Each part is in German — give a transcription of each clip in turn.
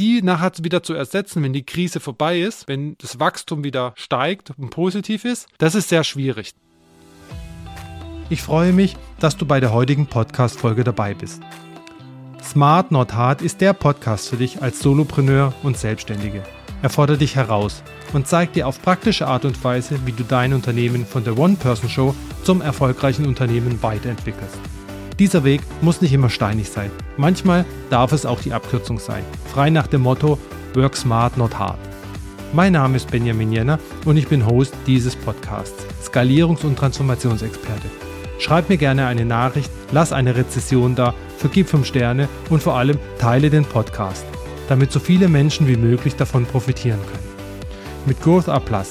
die nachher wieder zu ersetzen, wenn die Krise vorbei ist, wenn das Wachstum wieder steigt und positiv ist, das ist sehr schwierig. Ich freue mich, dass du bei der heutigen Podcast-Folge dabei bist. Smart Not Hard ist der Podcast für dich als Solopreneur und Selbstständige. Er fordert dich heraus und zeigt dir auf praktische Art und Weise, wie du dein Unternehmen von der One-Person-Show zum erfolgreichen Unternehmen weiterentwickelst. Dieser Weg muss nicht immer steinig sein. Manchmal darf es auch die Abkürzung sein. Frei nach dem Motto Work Smart, Not Hard. Mein Name ist Benjamin Jenner und ich bin Host dieses Podcasts, Skalierungs- und Transformationsexperte. Schreib mir gerne eine Nachricht, lass eine Rezession da, vergib 5 Sterne und vor allem teile den Podcast, damit so viele Menschen wie möglich davon profitieren können. Mit Growth Up Plus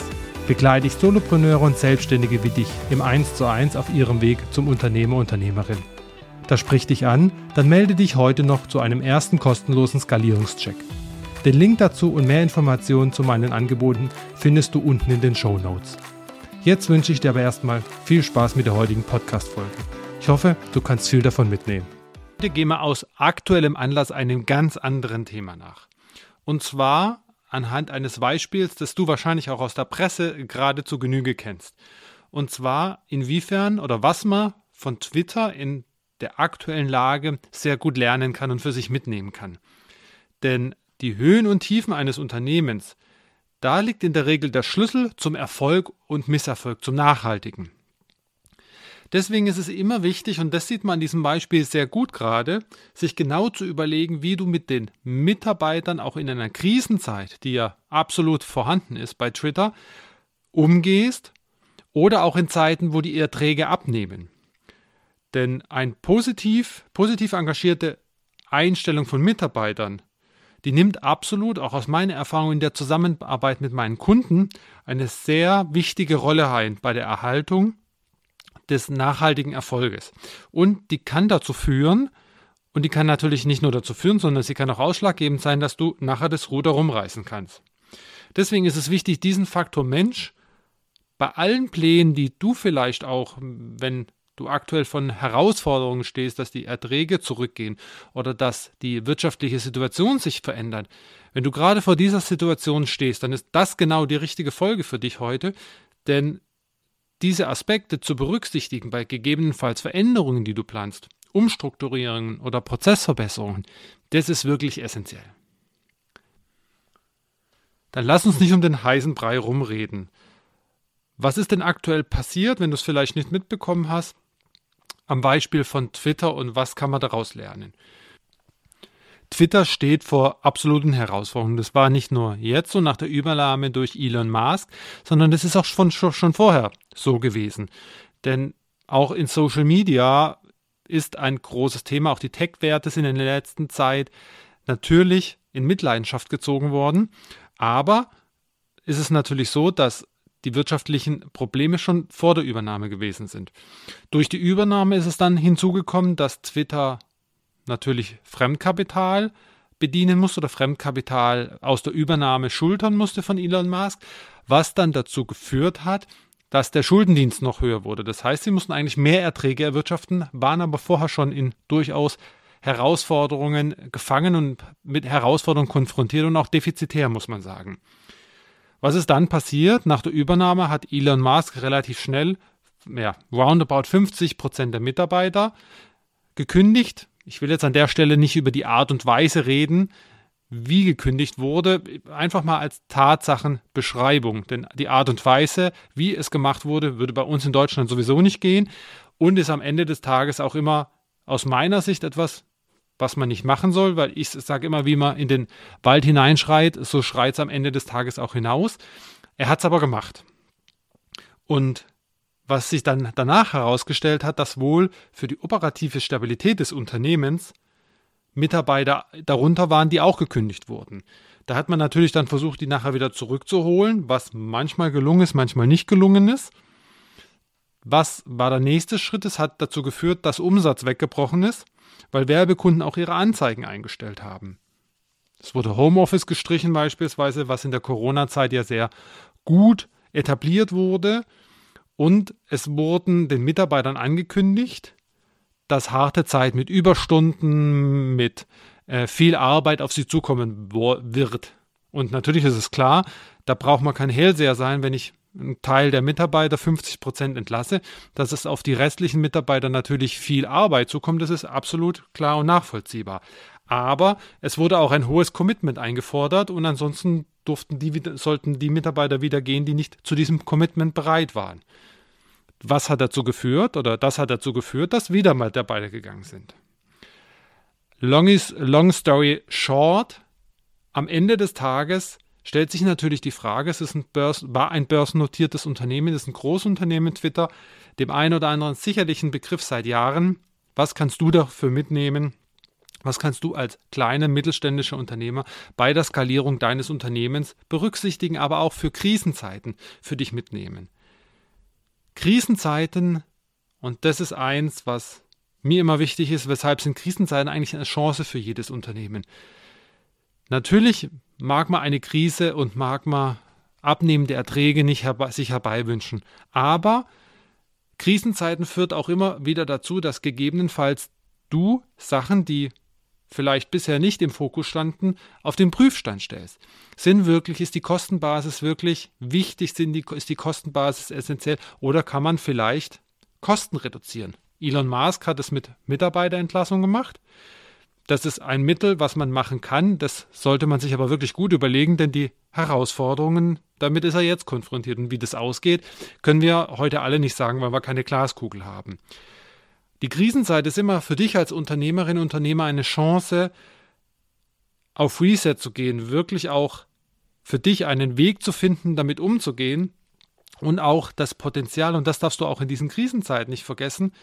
begleite ich Solopreneure und Selbstständige wie dich im 1 zu 1 auf ihrem Weg zum Unternehmer, Unternehmerin. Das spricht dich an, dann melde dich heute noch zu einem ersten kostenlosen Skalierungscheck. Den Link dazu und mehr Informationen zu meinen Angeboten findest du unten in den Show Notes. Jetzt wünsche ich dir aber erstmal viel Spaß mit der heutigen Podcast-Folge. Ich hoffe, du kannst viel davon mitnehmen. Heute gehen wir aus aktuellem Anlass einem ganz anderen Thema nach. Und zwar anhand eines Beispiels, das du wahrscheinlich auch aus der Presse gerade zu Genüge kennst. Und zwar inwiefern oder was man von Twitter in der aktuellen Lage sehr gut lernen kann und für sich mitnehmen kann. Denn die Höhen und Tiefen eines Unternehmens, da liegt in der Regel der Schlüssel zum Erfolg und Misserfolg, zum Nachhaltigen. Deswegen ist es immer wichtig, und das sieht man an diesem Beispiel sehr gut gerade, sich genau zu überlegen, wie du mit den Mitarbeitern auch in einer Krisenzeit, die ja absolut vorhanden ist bei Twitter, umgehst oder auch in Zeiten, wo die Erträge abnehmen. Denn ein positiv, positiv engagierte Einstellung von Mitarbeitern, die nimmt absolut, auch aus meiner Erfahrung in der Zusammenarbeit mit meinen Kunden, eine sehr wichtige Rolle ein bei der Erhaltung des nachhaltigen Erfolges. Und die kann dazu führen, und die kann natürlich nicht nur dazu führen, sondern sie kann auch ausschlaggebend sein, dass du nachher das Ruder rumreißen kannst. Deswegen ist es wichtig, diesen Faktor Mensch bei allen Plänen, die du vielleicht auch, wenn du aktuell von Herausforderungen stehst, dass die Erträge zurückgehen oder dass die wirtschaftliche Situation sich verändert. Wenn du gerade vor dieser Situation stehst, dann ist das genau die richtige Folge für dich heute, denn diese Aspekte zu berücksichtigen bei gegebenenfalls Veränderungen, die du planst, Umstrukturierungen oder Prozessverbesserungen, das ist wirklich essentiell. Dann lass uns nicht um den heißen Brei rumreden. Was ist denn aktuell passiert, wenn du es vielleicht nicht mitbekommen hast? Am Beispiel von Twitter und was kann man daraus lernen. Twitter steht vor absoluten Herausforderungen. Das war nicht nur jetzt so nach der Übernahme durch Elon Musk, sondern das ist auch schon, schon vorher so gewesen. Denn auch in Social Media ist ein großes Thema. Auch die Tech-Werte sind in der letzten Zeit natürlich in Mitleidenschaft gezogen worden. Aber ist es natürlich so, dass die wirtschaftlichen Probleme schon vor der Übernahme gewesen sind. Durch die Übernahme ist es dann hinzugekommen, dass Twitter natürlich Fremdkapital bedienen musste oder Fremdkapital aus der Übernahme schultern musste von Elon Musk, was dann dazu geführt hat, dass der Schuldendienst noch höher wurde. Das heißt, sie mussten eigentlich mehr Erträge erwirtschaften, waren aber vorher schon in durchaus Herausforderungen gefangen und mit Herausforderungen konfrontiert und auch defizitär, muss man sagen. Was ist dann passiert? Nach der Übernahme hat Elon Musk relativ schnell, ja, roundabout 50 Prozent der Mitarbeiter gekündigt. Ich will jetzt an der Stelle nicht über die Art und Weise reden, wie gekündigt wurde, einfach mal als Tatsachenbeschreibung. Denn die Art und Weise, wie es gemacht wurde, würde bei uns in Deutschland sowieso nicht gehen und ist am Ende des Tages auch immer aus meiner Sicht etwas was man nicht machen soll, weil ich sage immer, wie man in den Wald hineinschreit, so schreit es am Ende des Tages auch hinaus. Er hat es aber gemacht. Und was sich dann danach herausgestellt hat, dass wohl für die operative Stabilität des Unternehmens Mitarbeiter darunter waren, die auch gekündigt wurden. Da hat man natürlich dann versucht, die nachher wieder zurückzuholen, was manchmal gelungen ist, manchmal nicht gelungen ist. Was war der nächste Schritt? Es hat dazu geführt, dass Umsatz weggebrochen ist weil Werbekunden auch ihre Anzeigen eingestellt haben. Es wurde Homeoffice gestrichen beispielsweise, was in der Corona-Zeit ja sehr gut etabliert wurde. Und es wurden den Mitarbeitern angekündigt, dass harte Zeit mit Überstunden, mit äh, viel Arbeit auf sie zukommen wird. Und natürlich ist es klar, da braucht man kein Hellseher sein, wenn ich einen Teil der Mitarbeiter 50 Prozent entlasse, dass es auf die restlichen Mitarbeiter natürlich viel Arbeit zukommt, das ist absolut klar und nachvollziehbar. Aber es wurde auch ein hohes Commitment eingefordert und ansonsten durften die, sollten die Mitarbeiter wieder gehen, die nicht zu diesem Commitment bereit waren. Was hat dazu geführt oder das hat dazu geführt, dass wieder Mitarbeiter gegangen sind. Long, is, long story short, am Ende des Tages stellt sich natürlich die Frage, es ist ein war ein börsennotiertes Unternehmen, es ist ein Großunternehmen Twitter, dem einen oder anderen sicherlich ein Begriff seit Jahren. Was kannst du dafür mitnehmen? Was kannst du als kleiner mittelständischer Unternehmer bei der Skalierung deines Unternehmens berücksichtigen, aber auch für Krisenzeiten für dich mitnehmen? Krisenzeiten, und das ist eins, was mir immer wichtig ist, weshalb sind Krisenzeiten eigentlich eine Chance für jedes Unternehmen. Natürlich mag man eine Krise und mag man abnehmende Erträge nicht herbe sich herbeiwünschen, aber Krisenzeiten führt auch immer wieder dazu, dass gegebenenfalls du Sachen, die vielleicht bisher nicht im Fokus standen, auf den Prüfstand stellst. Sind wirklich, ist die Kostenbasis wirklich wichtig, sind die, ist die Kostenbasis essentiell oder kann man vielleicht Kosten reduzieren? Elon Musk hat es mit Mitarbeiterentlassung gemacht. Das ist ein Mittel, was man machen kann. Das sollte man sich aber wirklich gut überlegen, denn die Herausforderungen, damit ist er jetzt konfrontiert. Und wie das ausgeht, können wir heute alle nicht sagen, weil wir keine Glaskugel haben. Die Krisenzeit ist immer für dich als Unternehmerin, Unternehmer eine Chance, auf Reset zu gehen, wirklich auch für dich einen Weg zu finden, damit umzugehen und auch das Potenzial, und das darfst du auch in diesen Krisenzeiten nicht vergessen,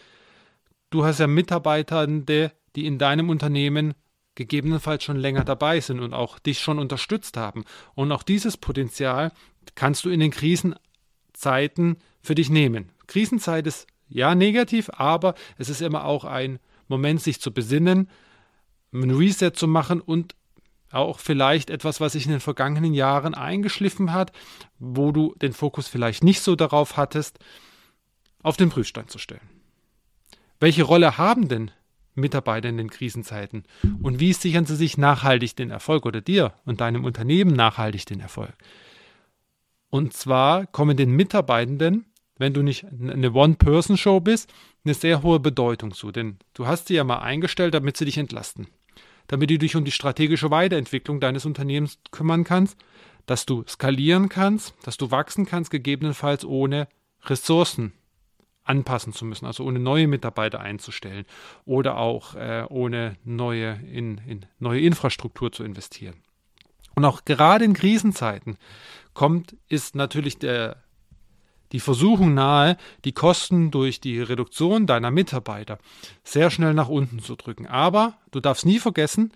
du hast ja Mitarbeitende, die in deinem Unternehmen gegebenenfalls schon länger dabei sind und auch dich schon unterstützt haben. Und auch dieses Potenzial kannst du in den Krisenzeiten für dich nehmen. Krisenzeit ist ja negativ, aber es ist immer auch ein Moment, sich zu besinnen, ein Reset zu machen und auch vielleicht etwas, was sich in den vergangenen Jahren eingeschliffen hat, wo du den Fokus vielleicht nicht so darauf hattest, auf den Prüfstand zu stellen. Welche Rolle haben denn Mitarbeiter in den Krisenzeiten? Und wie sichern sie sich nachhaltig den Erfolg oder dir und deinem Unternehmen nachhaltig den Erfolg? Und zwar kommen den Mitarbeitenden wenn du nicht eine One-Person-Show bist, eine sehr hohe Bedeutung zu. Denn du hast sie ja mal eingestellt, damit sie dich entlasten. Damit du dich um die strategische Weiterentwicklung deines Unternehmens kümmern kannst, dass du skalieren kannst, dass du wachsen kannst, gegebenenfalls ohne Ressourcen anpassen zu müssen, also ohne neue Mitarbeiter einzustellen oder auch äh, ohne neue, in, in neue Infrastruktur zu investieren. Und auch gerade in Krisenzeiten kommt, ist natürlich der die Versuchung nahe, die Kosten durch die Reduktion deiner Mitarbeiter sehr schnell nach unten zu drücken. Aber du darfst nie vergessen,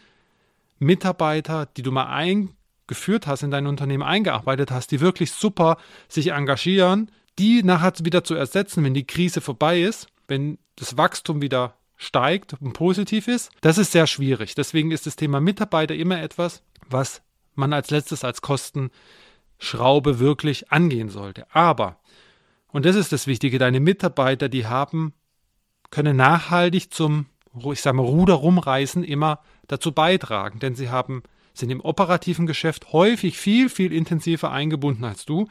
Mitarbeiter, die du mal eingeführt hast, in dein Unternehmen eingearbeitet hast, die wirklich super sich engagieren, die nachher wieder zu ersetzen, wenn die Krise vorbei ist, wenn das Wachstum wieder steigt und positiv ist, das ist sehr schwierig. Deswegen ist das Thema Mitarbeiter immer etwas, was man als letztes als Kostenschraube wirklich angehen sollte. Aber und das ist das Wichtige, deine Mitarbeiter, die haben, können nachhaltig zum, ich sage mal, Ruder rumreißen immer dazu beitragen, denn sie haben, sind im operativen Geschäft häufig viel, viel intensiver eingebunden als du.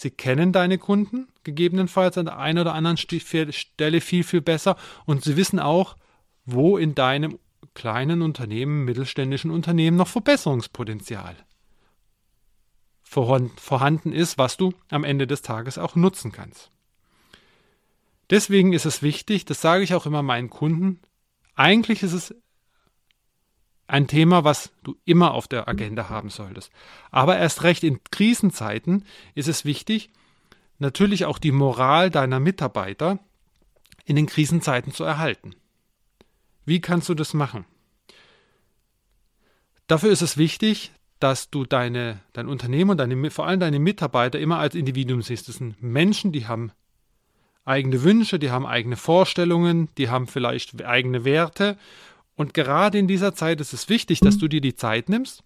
Sie kennen deine Kunden gegebenenfalls an der einen oder anderen Stelle viel, viel besser und sie wissen auch, wo in deinem kleinen Unternehmen, mittelständischen Unternehmen noch Verbesserungspotenzial vorhanden ist, was du am Ende des Tages auch nutzen kannst. Deswegen ist es wichtig, das sage ich auch immer meinen Kunden, eigentlich ist es ein Thema, was du immer auf der Agenda haben solltest. Aber erst recht in Krisenzeiten ist es wichtig, natürlich auch die Moral deiner Mitarbeiter in den Krisenzeiten zu erhalten. Wie kannst du das machen? Dafür ist es wichtig, dass du deine, dein Unternehmen und deine, vor allem deine Mitarbeiter immer als Individuum siehst. Das sind Menschen, die haben eigene Wünsche, die haben eigene Vorstellungen, die haben vielleicht eigene Werte. Und gerade in dieser Zeit ist es wichtig, dass du dir die Zeit nimmst,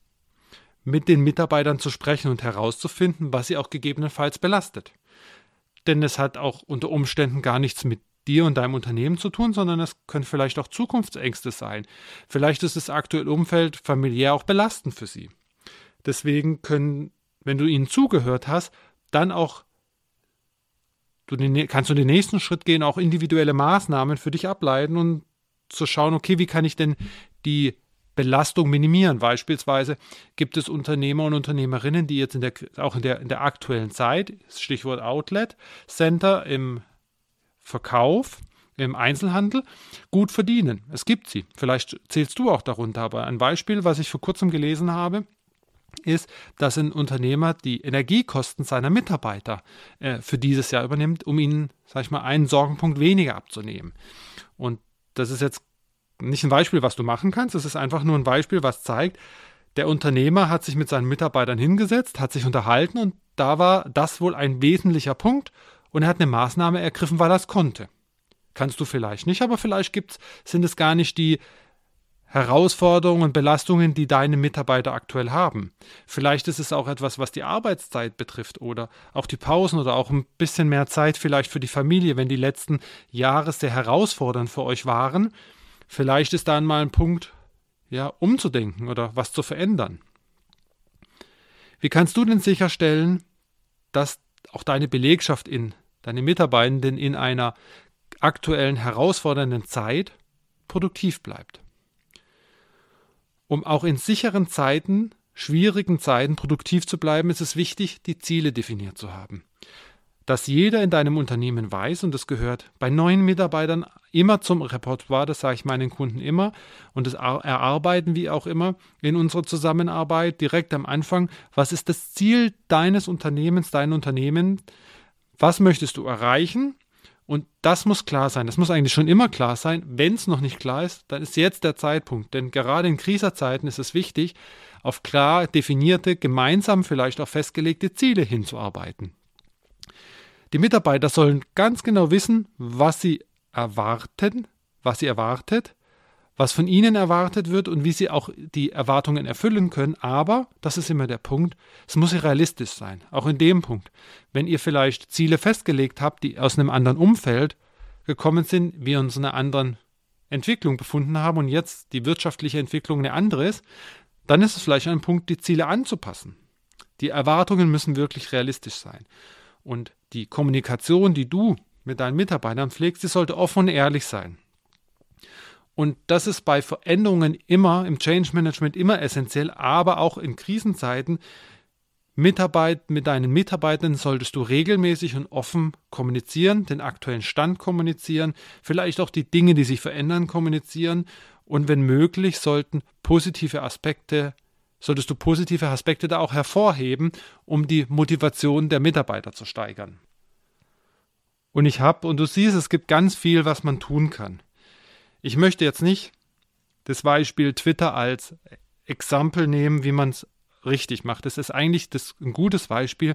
mit den Mitarbeitern zu sprechen und herauszufinden, was sie auch gegebenenfalls belastet. Denn es hat auch unter Umständen gar nichts mit dir und deinem Unternehmen zu tun, sondern es können vielleicht auch Zukunftsängste sein. Vielleicht ist das aktuelle Umfeld familiär auch belastend für sie. Deswegen können, wenn du ihnen zugehört hast, dann auch du den, kannst du den nächsten Schritt gehen, auch individuelle Maßnahmen für dich ableiten und zu schauen, okay, wie kann ich denn die Belastung minimieren. Beispielsweise gibt es Unternehmer und Unternehmerinnen, die jetzt in der, auch in der, in der aktuellen Zeit, Stichwort Outlet Center im Verkauf, im Einzelhandel, gut verdienen. Es gibt sie. Vielleicht zählst du auch darunter. Aber ein Beispiel, was ich vor kurzem gelesen habe, ist, dass ein Unternehmer die Energiekosten seiner Mitarbeiter äh, für dieses Jahr übernimmt, um ihnen, sag ich mal, einen Sorgenpunkt weniger abzunehmen. Und das ist jetzt nicht ein Beispiel, was du machen kannst, es ist einfach nur ein Beispiel, was zeigt, der Unternehmer hat sich mit seinen Mitarbeitern hingesetzt, hat sich unterhalten und da war das wohl ein wesentlicher Punkt und er hat eine Maßnahme ergriffen, weil er es konnte. Kannst du vielleicht nicht, aber vielleicht gibt's, sind es gar nicht die Herausforderungen und Belastungen, die deine Mitarbeiter aktuell haben. Vielleicht ist es auch etwas, was die Arbeitszeit betrifft oder auch die Pausen oder auch ein bisschen mehr Zeit vielleicht für die Familie, wenn die letzten Jahre sehr herausfordernd für euch waren Vielleicht ist da mal ein Punkt, ja, umzudenken oder was zu verändern. Wie kannst du denn sicherstellen, dass auch deine Belegschaft in, deine Mitarbeitenden in einer aktuellen herausfordernden Zeit produktiv bleibt? Um auch in sicheren Zeiten, schwierigen Zeiten produktiv zu bleiben, ist es wichtig, die Ziele definiert zu haben. Dass jeder in deinem Unternehmen weiß, und das gehört bei neuen Mitarbeitern immer zum Repertoire, das sage ich meinen Kunden immer, und das erarbeiten wir auch immer in unserer Zusammenarbeit direkt am Anfang, was ist das Ziel deines Unternehmens, dein Unternehmen, was möchtest du erreichen und das muss klar sein. Das muss eigentlich schon immer klar sein. Wenn es noch nicht klar ist, dann ist jetzt der Zeitpunkt. Denn gerade in Krisenzeiten ist es wichtig, auf klar definierte, gemeinsam vielleicht auch festgelegte Ziele hinzuarbeiten. Die Mitarbeiter sollen ganz genau wissen, was sie erwarten, was sie erwartet, was von ihnen erwartet wird und wie sie auch die Erwartungen erfüllen können. Aber, das ist immer der Punkt, es muss realistisch sein. Auch in dem Punkt. Wenn ihr vielleicht Ziele festgelegt habt, die aus einem anderen Umfeld gekommen sind, wir uns in einer anderen Entwicklung befunden haben und jetzt die wirtschaftliche Entwicklung eine andere ist, dann ist es vielleicht ein Punkt, die Ziele anzupassen. Die Erwartungen müssen wirklich realistisch sein. Und die Kommunikation, die du mit deinen Mitarbeitern pflegst, die sollte offen und ehrlich sein. Und das ist bei Veränderungen immer, im Change Management immer essentiell, aber auch in Krisenzeiten. Mitarbeit mit deinen Mitarbeitern solltest du regelmäßig und offen kommunizieren, den aktuellen Stand kommunizieren, vielleicht auch die Dinge, die sich verändern, kommunizieren und wenn möglich sollten positive Aspekte solltest du positive Aspekte da auch hervorheben, um die Motivation der Mitarbeiter zu steigern. Und ich habe, und du siehst, es gibt ganz viel, was man tun kann. Ich möchte jetzt nicht das Beispiel Twitter als Exempel nehmen, wie man es richtig macht. Das ist eigentlich das, ein gutes Beispiel,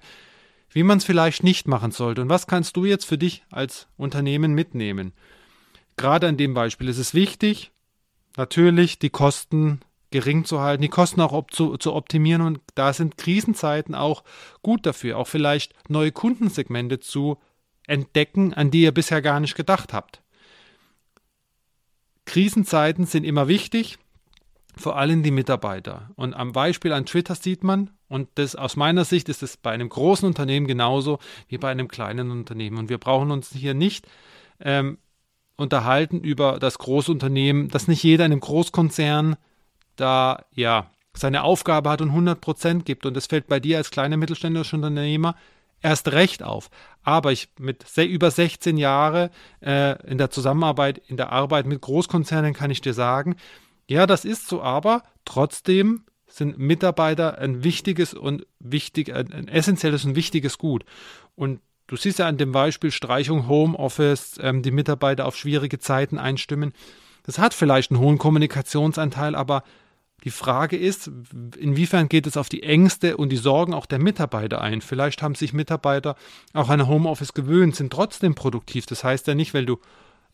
wie man es vielleicht nicht machen sollte. Und was kannst du jetzt für dich als Unternehmen mitnehmen? Gerade an dem Beispiel ist es wichtig, natürlich die Kosten gering zu halten, die Kosten auch op zu, zu optimieren und da sind Krisenzeiten auch gut dafür, auch vielleicht neue Kundensegmente zu entdecken, an die ihr bisher gar nicht gedacht habt. Krisenzeiten sind immer wichtig, vor allem die Mitarbeiter. Und am Beispiel an Twitter sieht man, und das aus meiner Sicht ist es bei einem großen Unternehmen genauso wie bei einem kleinen Unternehmen. Und wir brauchen uns hier nicht ähm, unterhalten über das Großunternehmen, dass nicht jeder in einem Großkonzern da ja seine Aufgabe hat und 100 Prozent gibt. Und das fällt bei dir als kleiner mittelständischer Unternehmer erst recht auf. Aber ich mit über 16 Jahren äh, in der Zusammenarbeit, in der Arbeit mit Großkonzernen kann ich dir sagen, ja, das ist so, aber trotzdem sind Mitarbeiter ein wichtiges und wichtig, ein, ein essentielles und wichtiges Gut. Und du siehst ja an dem Beispiel Streichung Homeoffice, ähm, die Mitarbeiter auf schwierige Zeiten einstimmen. Das hat vielleicht einen hohen Kommunikationsanteil, aber die Frage ist, inwiefern geht es auf die Ängste und die Sorgen auch der Mitarbeiter ein? Vielleicht haben sich Mitarbeiter auch an Homeoffice gewöhnt, sind trotzdem produktiv. Das heißt ja nicht, weil du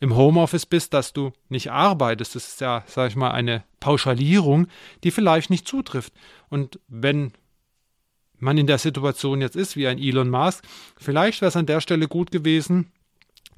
im Homeoffice bist, dass du nicht arbeitest. Das ist ja, sag ich mal, eine Pauschalierung, die vielleicht nicht zutrifft. Und wenn man in der Situation jetzt ist, wie ein Elon Musk, vielleicht wäre es an der Stelle gut gewesen,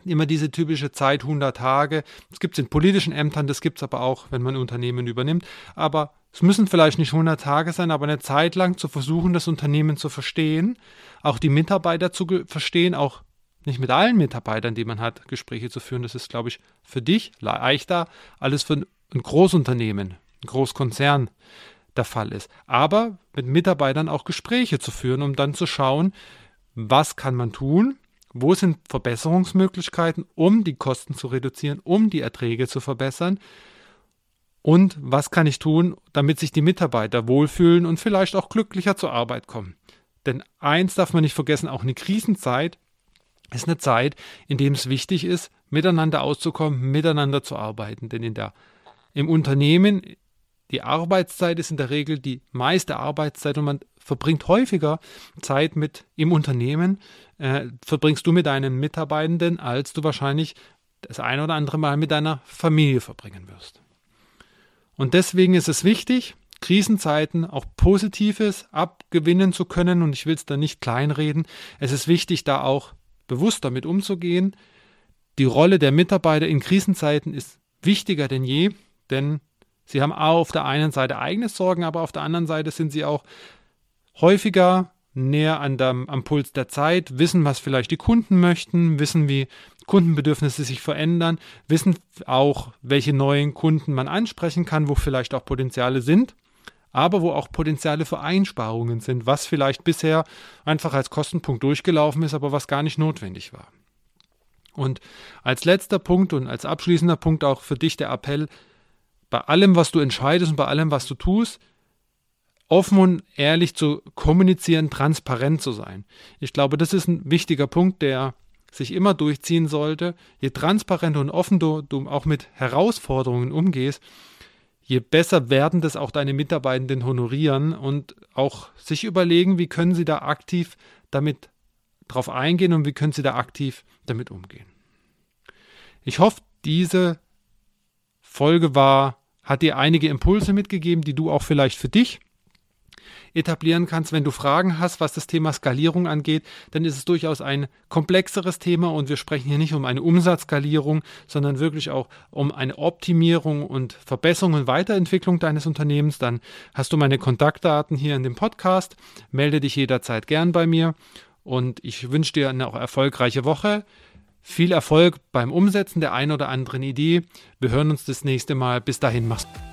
immer diese typische Zeit 100 Tage. Das gibt es in politischen Ämtern, das gibt es aber auch, wenn man Unternehmen übernimmt. Aber es müssen vielleicht nicht 100 Tage sein, aber eine Zeit lang zu versuchen, das Unternehmen zu verstehen, auch die Mitarbeiter zu verstehen, auch nicht mit allen Mitarbeitern, die man hat, Gespräche zu führen. Das ist, glaube ich, für dich leichter, alles für ein Großunternehmen, ein Großkonzern der Fall ist. Aber mit Mitarbeitern auch Gespräche zu führen, um dann zu schauen, was kann man tun, wo sind Verbesserungsmöglichkeiten, um die Kosten zu reduzieren, um die Erträge zu verbessern und was kann ich tun, damit sich die Mitarbeiter wohlfühlen und vielleicht auch glücklicher zur Arbeit kommen. Denn eins darf man nicht vergessen, auch eine Krisenzeit ist eine Zeit, in der es wichtig ist, miteinander auszukommen, miteinander zu arbeiten. Denn in der, im Unternehmen, die Arbeitszeit ist in der Regel die meiste Arbeitszeit und man verbringt häufiger Zeit mit im Unternehmen, äh, verbringst du mit deinen Mitarbeitenden, als du wahrscheinlich das ein oder andere Mal mit deiner Familie verbringen wirst. Und deswegen ist es wichtig, Krisenzeiten auch Positives abgewinnen zu können und ich will es da nicht kleinreden. Es ist wichtig, da auch bewusst damit umzugehen. Die Rolle der Mitarbeiter in Krisenzeiten ist wichtiger denn je, denn sie haben auf der einen Seite eigene Sorgen, aber auf der anderen Seite sind sie auch häufiger näher an der, am Puls der Zeit, wissen, was vielleicht die Kunden möchten, wissen, wie Kundenbedürfnisse sich verändern, wissen auch, welche neuen Kunden man ansprechen kann, wo vielleicht auch Potenziale sind, aber wo auch Potenziale für Einsparungen sind, was vielleicht bisher einfach als Kostenpunkt durchgelaufen ist, aber was gar nicht notwendig war. Und als letzter Punkt und als abschließender Punkt auch für dich der Appell, bei allem, was du entscheidest und bei allem, was du tust, offen und ehrlich zu kommunizieren, transparent zu sein. Ich glaube, das ist ein wichtiger Punkt, der sich immer durchziehen sollte. Je transparenter und offen du, du auch mit Herausforderungen umgehst, je besser werden das auch deine Mitarbeitenden honorieren und auch sich überlegen, wie können sie da aktiv damit drauf eingehen und wie können sie da aktiv damit umgehen. Ich hoffe, diese Folge war, hat dir einige Impulse mitgegeben, die du auch vielleicht für dich etablieren kannst. Wenn du Fragen hast, was das Thema Skalierung angeht, dann ist es durchaus ein komplexeres Thema und wir sprechen hier nicht um eine Umsatzskalierung, sondern wirklich auch um eine Optimierung und Verbesserung und Weiterentwicklung deines Unternehmens. Dann hast du meine Kontaktdaten hier in dem Podcast. Melde dich jederzeit gern bei mir und ich wünsche dir eine auch erfolgreiche Woche. Viel Erfolg beim Umsetzen der ein oder anderen Idee. Wir hören uns das nächste Mal. Bis dahin, mach's gut.